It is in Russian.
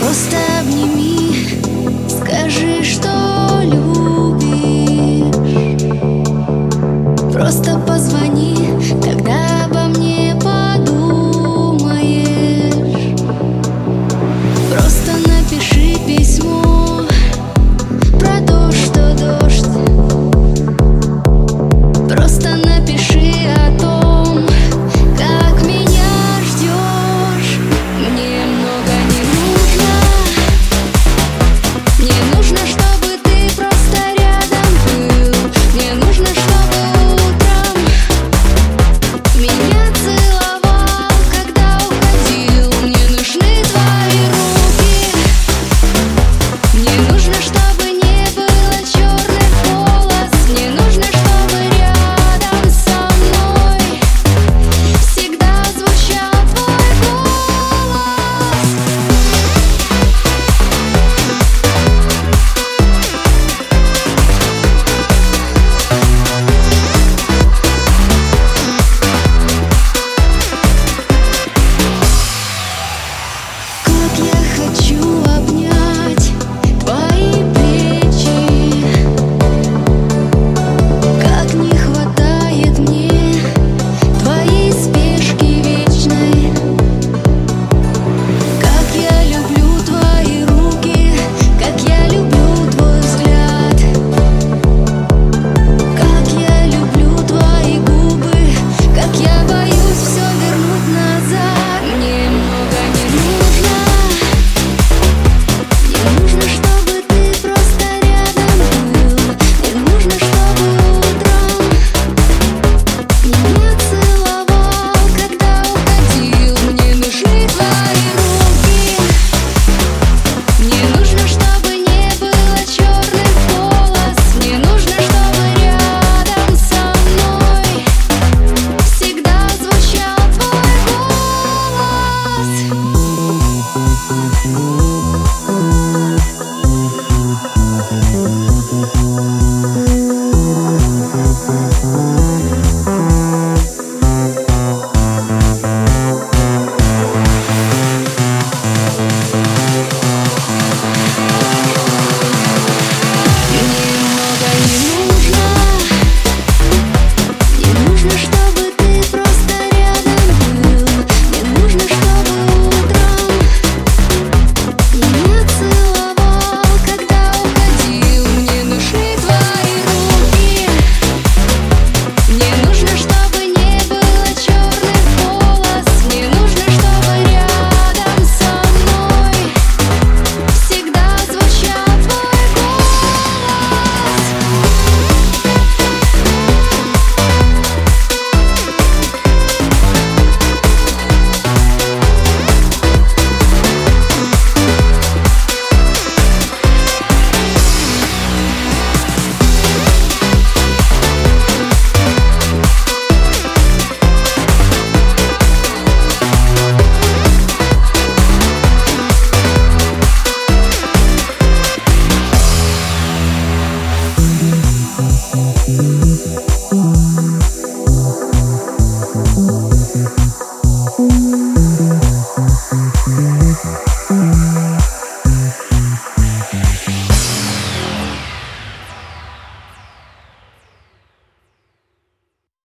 Просто обними, скажи, что любишь. Просто позвони, когда